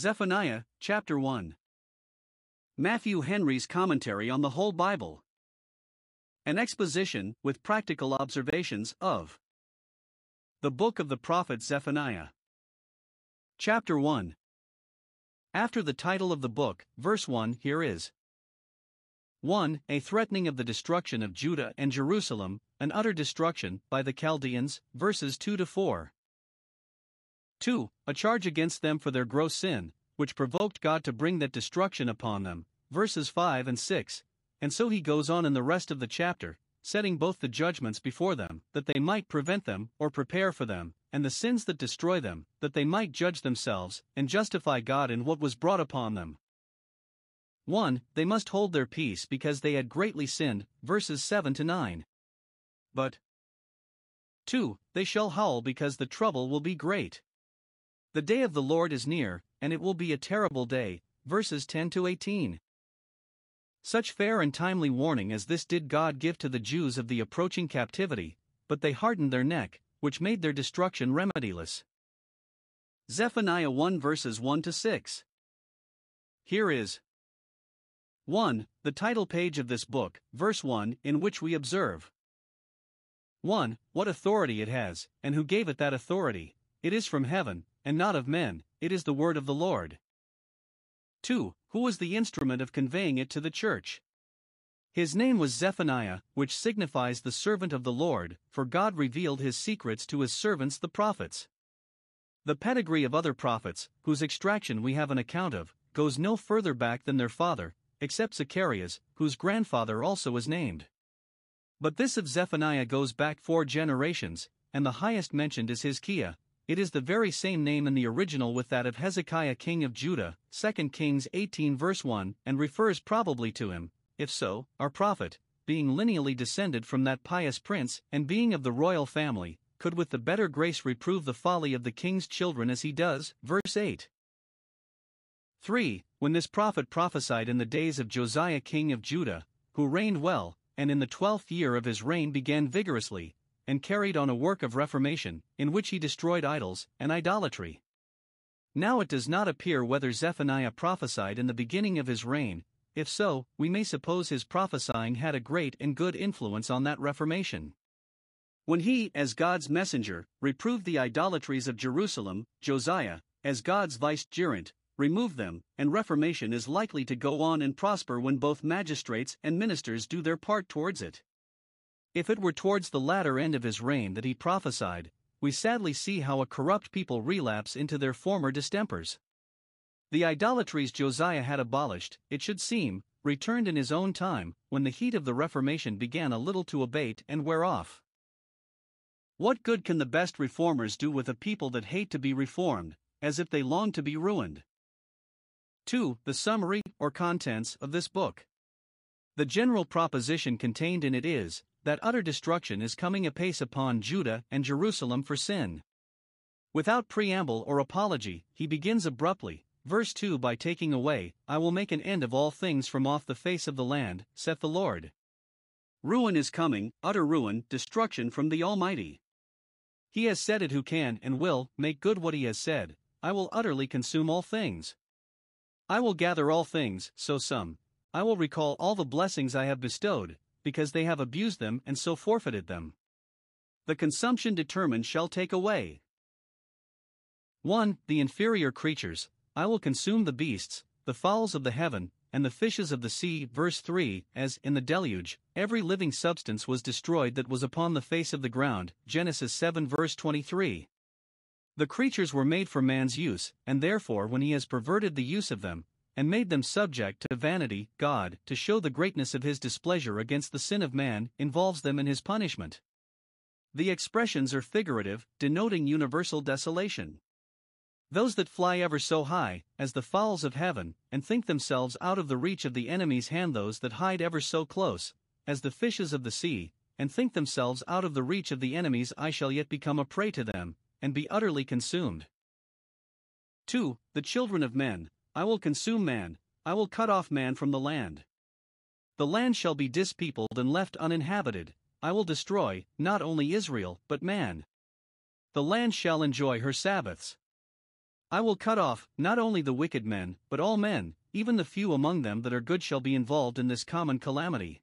Zephaniah, chapter 1. Matthew Henry's commentary on the whole Bible. An exposition, with practical observations, of the book of the prophet Zephaniah. Chapter 1. After the title of the book, verse 1 here is 1. A threatening of the destruction of Judah and Jerusalem, an utter destruction by the Chaldeans, verses 2 to 4. 2. A charge against them for their gross sin, which provoked God to bring that destruction upon them, verses 5 and 6. And so he goes on in the rest of the chapter, setting both the judgments before them, that they might prevent them or prepare for them, and the sins that destroy them, that they might judge themselves and justify God in what was brought upon them. 1. They must hold their peace because they had greatly sinned, verses 7 to 9. But 2. They shall howl because the trouble will be great. The day of the Lord is near, and it will be a terrible day. Verses 10 to 18. Such fair and timely warning as this did God give to the Jews of the approaching captivity, but they hardened their neck, which made their destruction remediless. Zephaniah 1 verses 1 to 6. Here is 1. The title page of this book, verse 1, in which we observe 1. What authority it has, and who gave it that authority. It is from heaven, and not of men, it is the word of the Lord. 2. Who was the instrument of conveying it to the church? His name was Zephaniah, which signifies the servant of the Lord, for God revealed his secrets to his servants the prophets. The pedigree of other prophets, whose extraction we have an account of, goes no further back than their father, except Zacharias, whose grandfather also is named. But this of Zephaniah goes back four generations, and the highest mentioned is his Hizkiah, it is the very same name in the original with that of Hezekiah king of Judah, 2 Kings 18 verse 1, and refers probably to him, if so, our prophet, being lineally descended from that pious prince, and being of the royal family, could with the better grace reprove the folly of the king's children as he does, verse 8. 3. When this prophet prophesied in the days of Josiah king of Judah, who reigned well, and in the twelfth year of his reign began vigorously, and carried on a work of reformation, in which he destroyed idols and idolatry. Now it does not appear whether Zephaniah prophesied in the beginning of his reign, if so, we may suppose his prophesying had a great and good influence on that reformation. When he, as God's messenger, reproved the idolatries of Jerusalem, Josiah, as God's vicegerent, removed them, and reformation is likely to go on and prosper when both magistrates and ministers do their part towards it. If it were towards the latter end of his reign that he prophesied, we sadly see how a corrupt people relapse into their former distempers. The idolatries Josiah had abolished, it should seem, returned in his own time, when the heat of the Reformation began a little to abate and wear off. What good can the best reformers do with a people that hate to be reformed, as if they long to be ruined? 2. The summary, or contents, of this book. The general proposition contained in it is that utter destruction is coming apace upon Judah and Jerusalem for sin. Without preamble or apology, he begins abruptly, verse 2 by taking away, I will make an end of all things from off the face of the land, saith the Lord. Ruin is coming, utter ruin, destruction from the Almighty. He has said it who can and will make good what he has said I will utterly consume all things. I will gather all things, so some. I will recall all the blessings I have bestowed, because they have abused them and so forfeited them. The consumption determined shall take away. 1. The inferior creatures, I will consume the beasts, the fowls of the heaven, and the fishes of the sea. Verse 3 As, in the deluge, every living substance was destroyed that was upon the face of the ground. Genesis 7 verse 23. The creatures were made for man's use, and therefore, when he has perverted the use of them, and made them subject to vanity, God, to show the greatness of his displeasure against the sin of man, involves them in his punishment. The expressions are figurative, denoting universal desolation. Those that fly ever so high, as the fowls of heaven, and think themselves out of the reach of the enemy's hand, those that hide ever so close, as the fishes of the sea, and think themselves out of the reach of the enemy's I shall yet become a prey to them, and be utterly consumed. 2. The children of men, I will consume man, I will cut off man from the land. The land shall be dispeopled and left uninhabited, I will destroy, not only Israel, but man. The land shall enjoy her Sabbaths. I will cut off, not only the wicked men, but all men, even the few among them that are good shall be involved in this common calamity.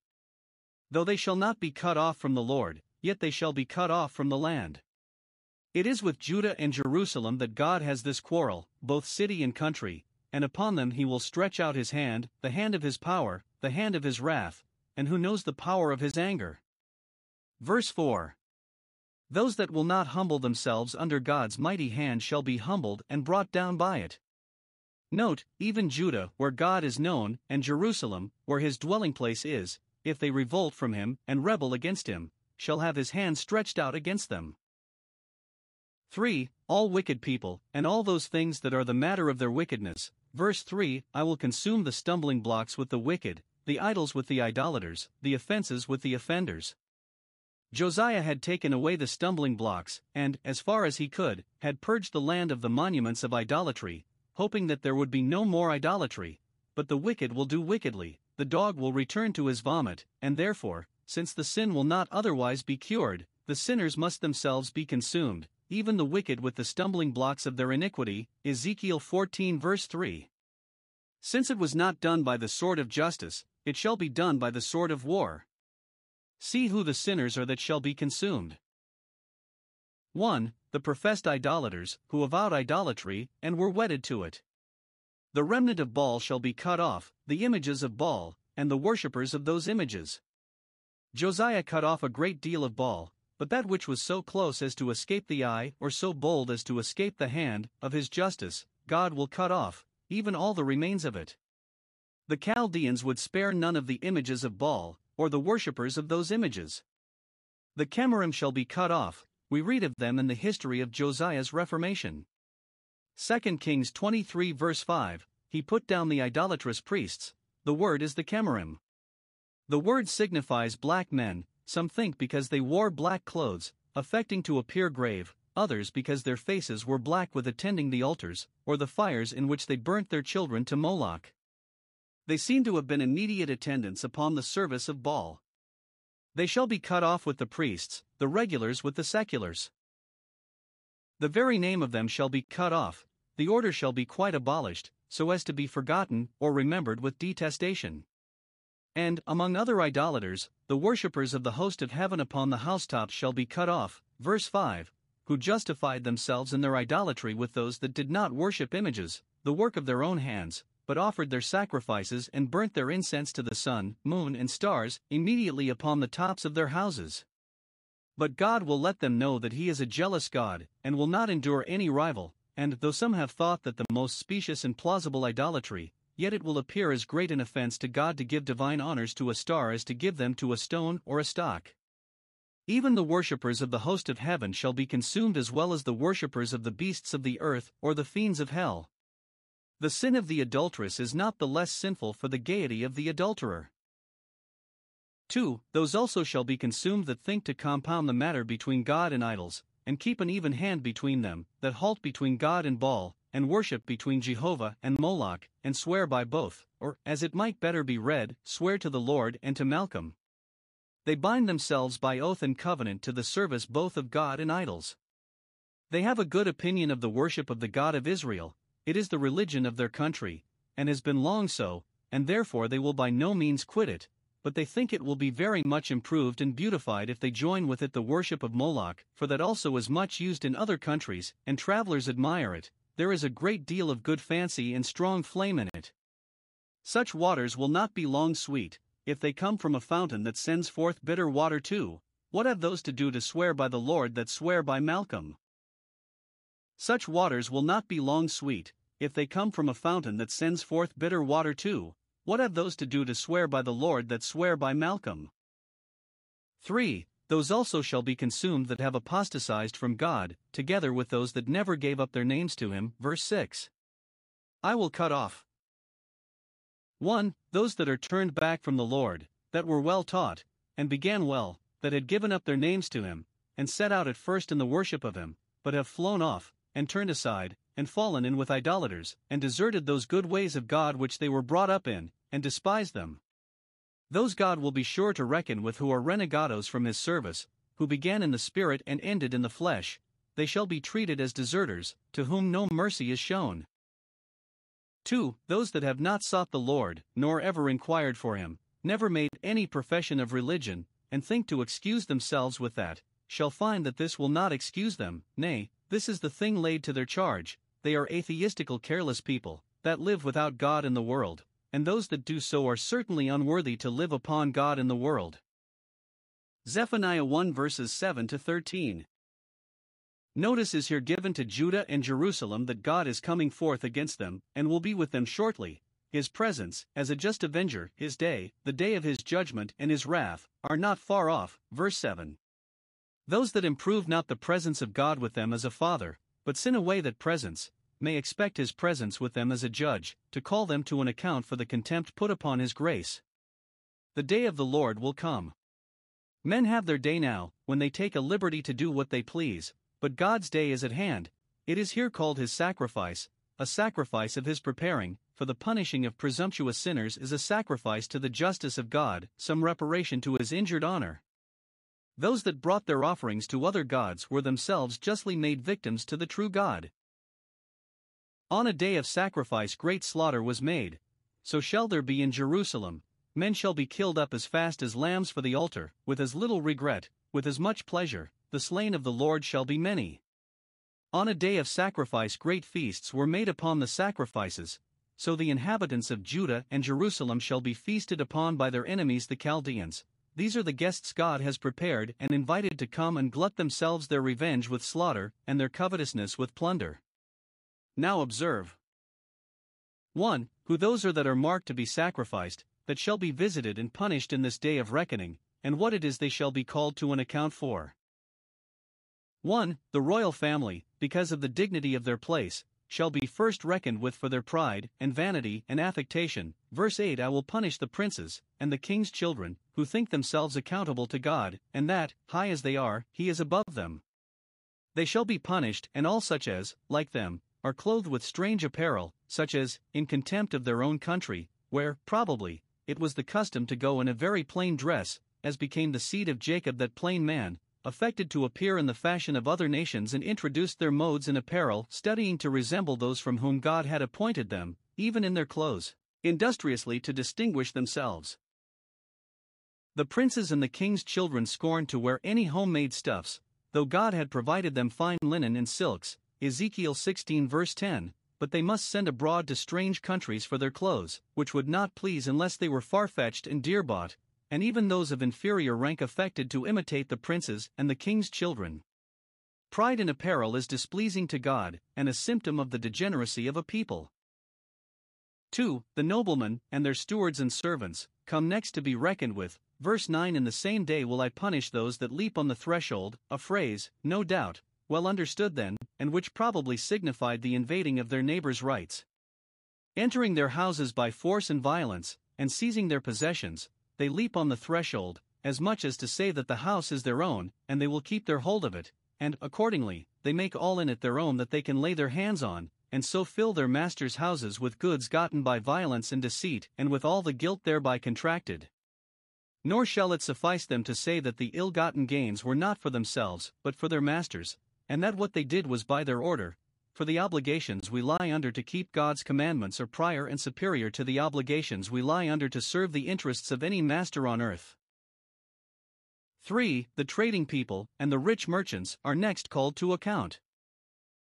Though they shall not be cut off from the Lord, yet they shall be cut off from the land. It is with Judah and Jerusalem that God has this quarrel, both city and country, and upon them he will stretch out his hand, the hand of his power, the hand of his wrath, and who knows the power of his anger. Verse 4 Those that will not humble themselves under God's mighty hand shall be humbled and brought down by it. Note, even Judah, where God is known, and Jerusalem, where his dwelling place is, if they revolt from him and rebel against him, shall have his hand stretched out against them. 3. All wicked people, and all those things that are the matter of their wickedness. Verse 3 I will consume the stumbling blocks with the wicked, the idols with the idolaters, the offenses with the offenders. Josiah had taken away the stumbling blocks, and, as far as he could, had purged the land of the monuments of idolatry, hoping that there would be no more idolatry. But the wicked will do wickedly, the dog will return to his vomit, and therefore, since the sin will not otherwise be cured, the sinners must themselves be consumed, even the wicked with the stumbling blocks of their iniquity. Ezekiel 14 verse 3. Since it was not done by the sword of justice, it shall be done by the sword of war. See who the sinners are that shall be consumed. 1. The professed idolaters, who avowed idolatry, and were wedded to it. The remnant of Baal shall be cut off, the images of Baal, and the worshippers of those images. Josiah cut off a great deal of Baal, but that which was so close as to escape the eye, or so bold as to escape the hand, of his justice, God will cut off, even all the remains of it. The Chaldeans would spare none of the images of Baal, or the worshippers of those images. The Chemarim shall be cut off, we read of them in the history of Josiah's reformation. 2 Kings 23 verse 5 He put down the idolatrous priests, the word is the Chemarim. The word signifies black men, some think because they wore black clothes, affecting to appear grave, others because their faces were black with attending the altars, or the fires in which they burnt their children to Moloch. They seem to have been immediate attendants upon the service of Baal. They shall be cut off with the priests, the regulars with the seculars. The very name of them shall be cut off, the order shall be quite abolished, so as to be forgotten or remembered with detestation. And, among other idolaters, the worshippers of the host of heaven upon the housetops shall be cut off. Verse 5 Who justified themselves in their idolatry with those that did not worship images, the work of their own hands, but offered their sacrifices and burnt their incense to the sun, moon, and stars, immediately upon the tops of their houses. But God will let them know that He is a jealous God, and will not endure any rival, and though some have thought that the most specious and plausible idolatry, yet it will appear as great an offense to God to give divine honors to a star as to give them to a stone or a stock. Even the worshippers of the host of heaven shall be consumed as well as the worshippers of the beasts of the earth or the fiends of hell. The sin of the adulteress is not the less sinful for the gaiety of the adulterer. 2. Those also shall be consumed that think to compound the matter between God and idols, and keep an even hand between them, that halt between God and Baal, and worship between Jehovah and Moloch, and swear by both, or, as it might better be read, swear to the Lord and to Malcham. They bind themselves by oath and covenant to the service both of God and idols. They have a good opinion of the worship of the God of Israel, it is the religion of their country, and has been long so, and therefore they will by no means quit it, but they think it will be very much improved and beautified if they join with it the worship of Moloch, for that also is much used in other countries, and travelers admire it, there is a great deal of good fancy and strong flame in it. Such waters will not be long sweet, if they come from a fountain that sends forth bitter water too. What have those to do to swear by the Lord that swear by Malcham? Such waters will not be long sweet, if they come from a fountain that sends forth bitter water too, what have those to do to swear by the Lord that swear by Malcham? 3. Those also shall be consumed that have apostatized from God, together with those that never gave up their names to him. Verse 6. I will cut off. 1. Those that are turned back from the Lord, that were well taught, and began well, that had given up their names to him, and set out at first in the worship of him, but have flown off, and turned aside, and fallen in with idolaters, and deserted those good ways of God which they were brought up in, and despised them. Those God will be sure to reckon with who are renegados from his service, who began in the spirit and ended in the flesh, they shall be treated as deserters, to whom no mercy is shown. 2. Those that have not sought the Lord, nor ever inquired for him, never made any profession of religion, and think to excuse themselves with that, shall find that this will not excuse them, nay, this is the thing laid to their charge, they are atheistical careless people, that live without God in the world, and those that do so are certainly unworthy to live upon God in the world. Zephaniah 1 verses 7 to 13. Notice is here given to Judah and Jerusalem that God is coming forth against them, and will be with them shortly. His presence, as a just avenger, his day, the day of his judgment and his wrath, are not far off. Verse 7. Those that improve not the presence of God with them as a father, but sin away that presence, may expect his presence with them as a judge, to call them to an account for the contempt put upon his grace. The day of the Lord will come. Men have their day now, when they take a liberty to do what they please, but God's day is at hand. It is here called his sacrifice, a sacrifice of his preparing, for the punishing of presumptuous sinners is a sacrifice to the justice of God, some reparation to his injured honor. Those that brought their offerings to other gods were themselves justly made victims to the true God. On a day of sacrifice great slaughter was made. So shall there be in Jerusalem. Men shall be killed up as fast as lambs for the altar, with as little regret, with as much pleasure, the slain of the Lord shall be many. On a day of sacrifice great feasts were made upon the sacrifices, so the inhabitants of Judah and Jerusalem shall be feasted upon by their enemies the Chaldeans. These are the guests God has prepared and invited to come and glut themselves their revenge with slaughter, and their covetousness with plunder. Now observe 1. Who those are that are marked to be sacrificed, that shall be visited and punished in this day of reckoning, and what it is they shall be called to an account for. 1. The royal family, because of the dignity of their place, shall be first reckoned with for their pride, and vanity, and affectation. Verse 8 I will punish the princes, and the king's children, who think themselves accountable to God, and that, high as they are, he is above them. They shall be punished, and all such as, like them, are clothed with strange apparel, such as, in contempt of their own country, where, probably, it was the custom to go in a very plain dress, as became the seed of Jacob that plain man, affected to appear in the fashion of other nations and introduced their modes in apparel, studying to resemble those from whom God had appointed them, even in their clothes, industriously to distinguish themselves. The princes and the king's children scorned to wear any homemade stuffs, though God had provided them fine linen and silks, Ezekiel 16 verse 10, but they must send abroad to strange countries for their clothes, which would not please unless they were far fetched and dear bought, and even those of inferior rank affected to imitate the princes and the king's children. Pride in apparel is displeasing to God, and a symptom of the degeneracy of a people. 2. The noblemen, and their stewards and servants, come next to be reckoned with. Verse 9 In the same day will I punish those that leap on the threshold, a phrase, no doubt, well understood then, and which probably signified the invading of their neighbors' rights. Entering their houses by force and violence, and seizing their possessions, they leap on the threshold, as much as to say that the house is their own, and they will keep their hold of it, and, accordingly, they make all in it their own that they can lay their hands on, and so fill their masters' houses with goods gotten by violence and deceit, and with all the guilt thereby contracted. Nor shall it suffice them to say that the ill gotten gains were not for themselves, but for their masters, and that what they did was by their order, for the obligations we lie under to keep God's commandments are prior and superior to the obligations we lie under to serve the interests of any master on earth. 3. The trading people and the rich merchants are next called to account.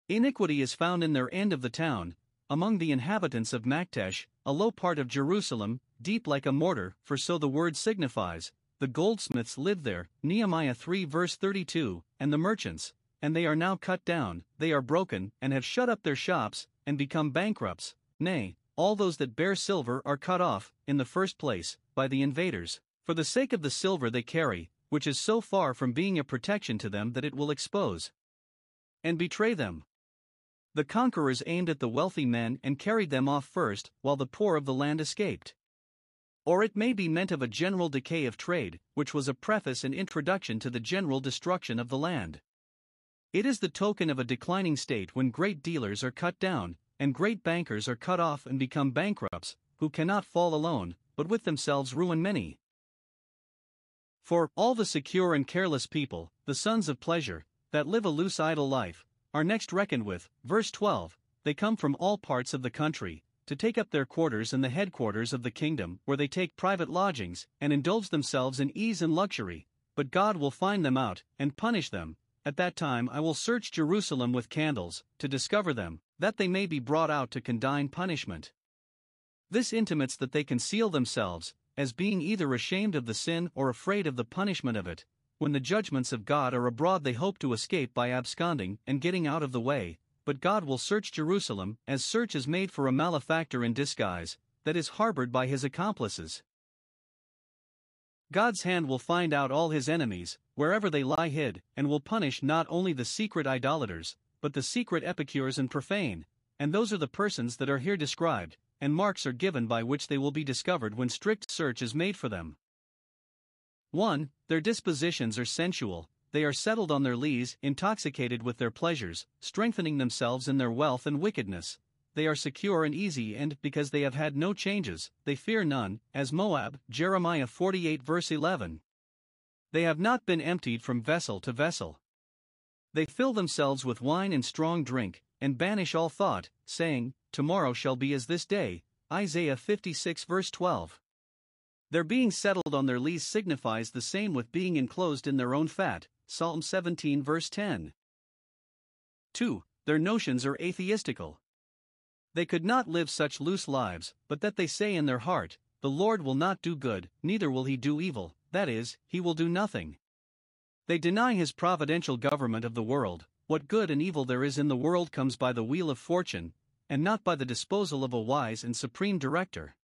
Iniquity is found in their end of the town, among the inhabitants of Maktesh, a low part of Jerusalem, deep like a mortar, for so the word signifies. The goldsmiths live there, Nehemiah 3 verse 32, and the merchants, and they are now cut down, they are broken, and have shut up their shops, and become bankrupts. Nay, all those that bear silver are cut off, in the first place, by the invaders, for the sake of the silver they carry, which is so far from being a protection to them that it will expose and betray them. The conquerors aimed at the wealthy men and carried them off first, while the poor of the land escaped. Or it may be meant of a general decay of trade, which was a preface and introduction to the general destruction of the land. It is the token of a declining state when great dealers are cut down, and great bankers are cut off and become bankrupts, who cannot fall alone, but with themselves ruin many. For all the secure and careless people, the sons of pleasure, that live a loose idle life, are next reckoned with. Verse 12 They come from all parts of the country, to take up their quarters in the headquarters of the kingdom, where they take private lodgings, and indulge themselves in ease and luxury. But God will find them out, and punish them. At that time I will search Jerusalem with candles, to discover them, that they may be brought out to condign punishment. This intimates that they conceal themselves, as being either ashamed of the sin or afraid of the punishment of it. When the judgments of God are abroad, they hope to escape by absconding and getting out of the way, but God will search Jerusalem, as search is made for a malefactor in disguise, that is harbored by his accomplices. God's hand will find out all his enemies, wherever they lie hid, and will punish not only the secret idolaters, but the secret epicures and profane, and those are the persons that are here described, and marks are given by which they will be discovered when strict search is made for them. 1. Their dispositions are sensual, they are settled on their lees, intoxicated with their pleasures, strengthening themselves in their wealth and wickedness. They are secure and easy, and because they have had no changes, they fear none, as Moab, Jeremiah 48 verse 11. They have not been emptied from vessel to vessel. They fill themselves with wine and strong drink, and banish all thought, saying, Tomorrow shall be as this day. Isaiah 56 verse 12. Their being settled on their lees signifies the same with being enclosed in their own fat, Psalm 17 verse 10. 2. Their notions are atheistical. They could not live such loose lives, but that they say in their heart, The Lord will not do good, neither will he do evil, that is, he will do nothing. They deny his providential government of the world, what good and evil there is in the world comes by the wheel of fortune, and not by the disposal of a wise and supreme director.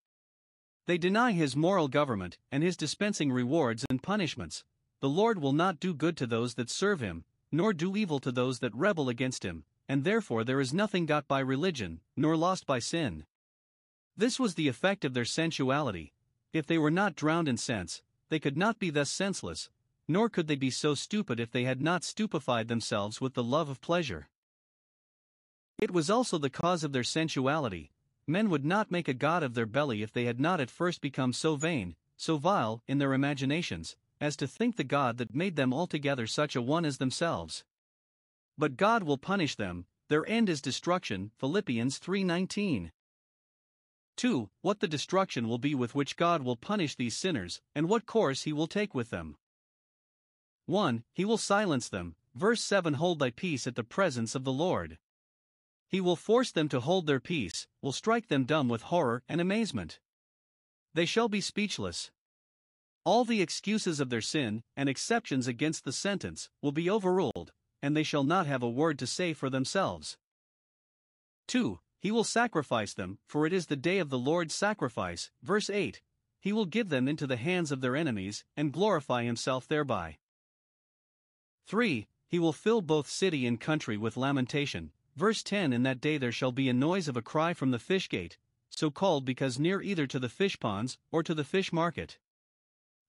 They deny his moral government and his dispensing rewards and punishments. The Lord will not do good to those that serve him, nor do evil to those that rebel against him, and therefore there is nothing got by religion, nor lost by sin. This was the effect of their sensuality. If they were not drowned in sense, they could not be thus senseless, nor could they be so stupid if they had not stupefied themselves with the love of pleasure. It was also the cause of their sensuality, Men would not make a god of their belly if they had not at first become so vain, so vile, in their imaginations, as to think the God that made them altogether such a one as themselves. But God will punish them, their end is destruction. Philippians 3:19. 2. What the destruction will be with which God will punish these sinners, and what course he will take with them. 1. He will silence them. Verse 7 Hold thy peace at the presence of the Lord. He will force them to hold their peace, will strike them dumb with horror and amazement. They shall be speechless. All the excuses of their sin, and exceptions against the sentence, will be overruled, and they shall not have a word to say for themselves. 2. He will sacrifice them, for it is the day of the Lord's sacrifice. Verse 8. He will give them into the hands of their enemies, and glorify himself thereby. 3. He will fill both city and country with lamentation, Verse 10 In that day there shall be a noise of a cry from the fish gate, so called because near either to the fish ponds or to the fish market.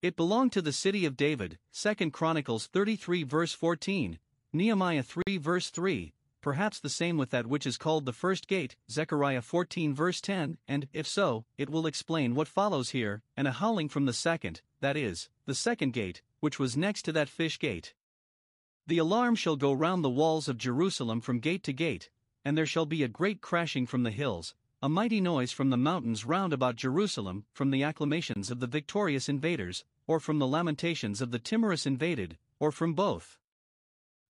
It belonged to the city of David, 2 Chronicles 33 verse 14, Nehemiah 3 verse 3, perhaps the same with that which is called the first gate, Zechariah 14 verse 10, and, if so, it will explain what follows here, and a howling from the second, that is, the second gate, which was next to that fish gate. The alarm shall go round the walls of Jerusalem from gate to gate, and there shall be a great crashing from the hills, a mighty noise from the mountains round about Jerusalem, from the acclamations of the victorious invaders, or from the lamentations of the timorous invaded, or from both.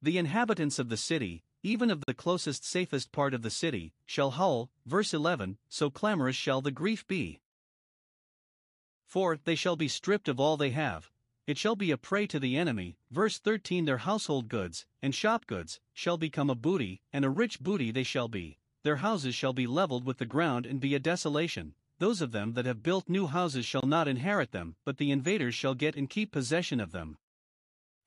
The inhabitants of the city, even of the closest safest part of the city, shall howl, verse 11, so clamorous shall the grief be. For they shall be stripped of all they have, it shall be a prey to the enemy. Verse 13 Their household goods, and shop goods, shall become a booty, and a rich booty they shall be. Their houses shall be leveled with the ground and be a desolation. Those of them that have built new houses shall not inherit them, but the invaders shall get and keep possession of them.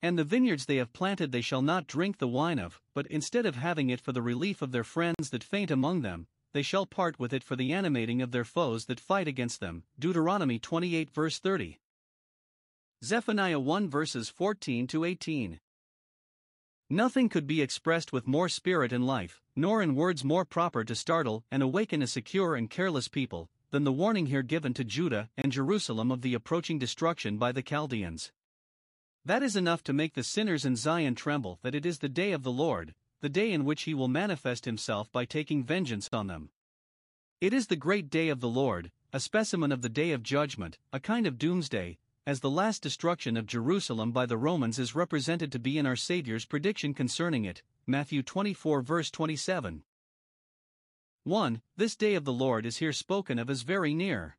And the vineyards they have planted they shall not drink the wine of, but instead of having it for the relief of their friends that faint among them, they shall part with it for the animating of their foes that fight against them. Deuteronomy 28 verse 30. Zephaniah 1 verses 14 to 18. Nothing could be expressed with more spirit and life, nor in words more proper to startle and awaken a secure and careless people, than the warning here given to Judah and Jerusalem of the approaching destruction by the Chaldeans. That is enough to make the sinners in Zion tremble that it is the day of the Lord, the day in which he will manifest himself by taking vengeance on them. It is the great day of the Lord, a specimen of the day of judgment, a kind of doomsday, as the last destruction of Jerusalem by the Romans is represented to be in our Saviour's prediction concerning it, Matthew 24 verse 27. 1. This day of the Lord is here spoken of as very near.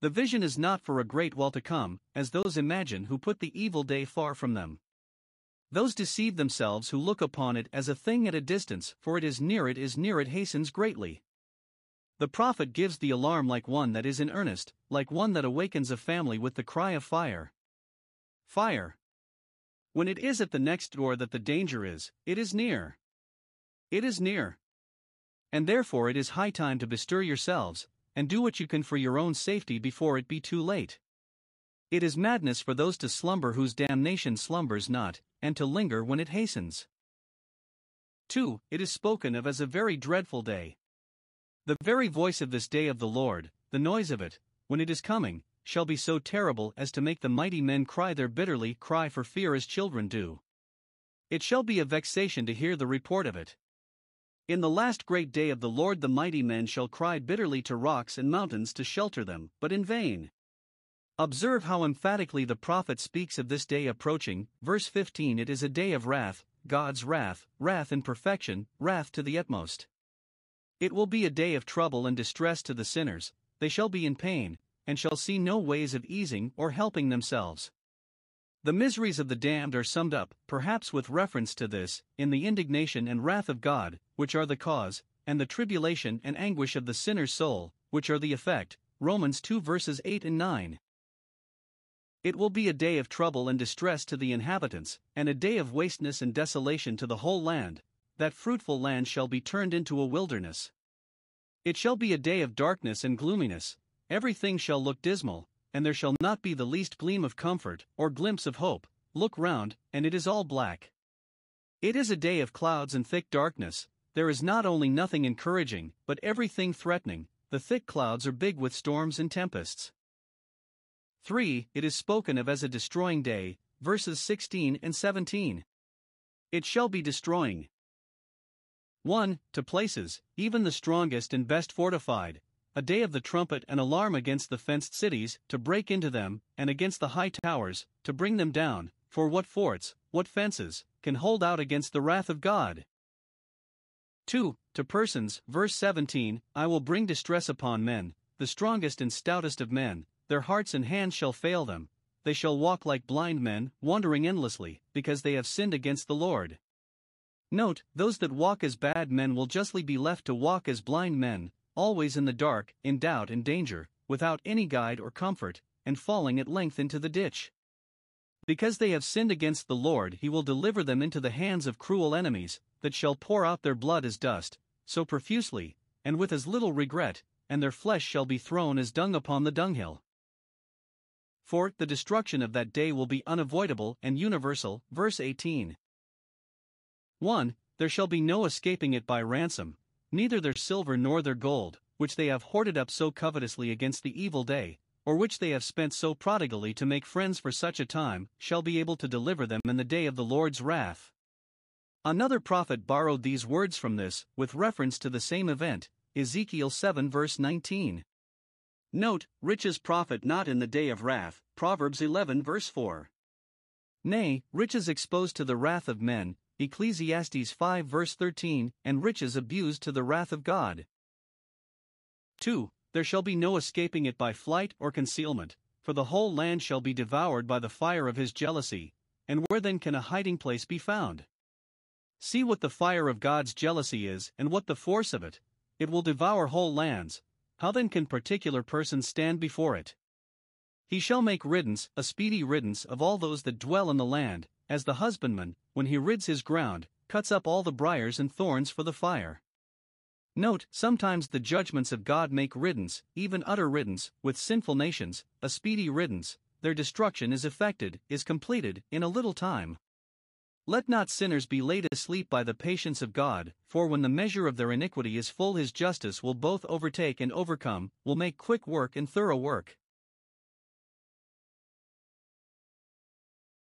The vision is not for a great while to come, as those imagine who put the evil day far from them. Those deceive themselves who look upon it as a thing at a distance, for it is near it is near it hastens greatly. The prophet gives the alarm like one that is in earnest, like one that awakens a family with the cry of fire. Fire. When it is at the next door that the danger is, it is near. It is near. And therefore it is high time to bestir yourselves, and do what you can for your own safety before it be too late. It is madness for those to slumber whose damnation slumbers not, and to linger when it hastens. 2. It is spoken of as a very dreadful day. The very voice of this day of the Lord, the noise of it, when it is coming, shall be so terrible as to make the mighty men cry their bitterly cry for fear as children do. It shall be a vexation to hear the report of it. In the last great day of the Lord, the mighty men shall cry bitterly to rocks and mountains to shelter them, but in vain. Observe how emphatically the prophet speaks of this day approaching. Verse 15 It is a day of wrath, God's wrath, wrath in perfection, wrath to the utmost. It will be a day of trouble and distress to the sinners, they shall be in pain, and shall see no ways of easing or helping themselves. The miseries of the damned are summed up, perhaps with reference to this, in the indignation and wrath of God, which are the cause, and the tribulation and anguish of the sinner's soul, which are the effect. Romans 2 verses 8 and 9. It will be a day of trouble and distress to the inhabitants, and a day of wasteness and desolation to the whole land, that fruitful land shall be turned into a wilderness. It shall be a day of darkness and gloominess, everything shall look dismal, and there shall not be the least gleam of comfort or glimpse of hope. Look round, and it is all black. It is a day of clouds and thick darkness, there is not only nothing encouraging, but everything threatening. The thick clouds are big with storms and tempests. 3. It is spoken of as a destroying day, verses 16 and 17. It shall be destroying. 1. To places, even the strongest and best fortified, a day of the trumpet and alarm against the fenced cities, to break into them, and against the high towers, to bring them down, for what forts, what fences, can hold out against the wrath of God? 2. To persons, verse 17 I will bring distress upon men, the strongest and stoutest of men, their hearts and hands shall fail them, they shall walk like blind men, wandering endlessly, because they have sinned against the Lord. Note, those that walk as bad men will justly be left to walk as blind men, always in the dark, in doubt and danger, without any guide or comfort, and falling at length into the ditch. Because they have sinned against the Lord, he will deliver them into the hands of cruel enemies, that shall pour out their blood as dust, so profusely, and with as little regret, and their flesh shall be thrown as dung upon the dunghill. For the destruction of that day will be unavoidable and universal. Verse 18. 1. There shall be no escaping it by ransom, neither their silver nor their gold, which they have hoarded up so covetously against the evil day, or which they have spent so prodigally to make friends for such a time, shall be able to deliver them in the day of the Lord's wrath. Another prophet borrowed these words from this, with reference to the same event, Ezekiel 7 verse 19. Note, riches profit not in the day of wrath, Proverbs 11 verse 4. Nay, riches exposed to the wrath of men, Ecclesiastes 5 verse 13, and riches abused to the wrath of God. 2. There shall be no escaping it by flight or concealment, for the whole land shall be devoured by the fire of his jealousy, and where then can a hiding place be found? See what the fire of God's jealousy is, and what the force of it. It will devour whole lands. How then can particular persons stand before it? He shall make riddance, a speedy riddance of all those that dwell in the land, as the husbandman, when he rids his ground, cuts up all the briars and thorns for the fire. Note, sometimes the judgments of God make riddance, even utter riddance, with sinful nations, a speedy riddance, their destruction is effected, is completed, in a little time. Let not sinners be laid asleep by the patience of God, for when the measure of their iniquity is full, his justice will both overtake and overcome, will make quick work and thorough work.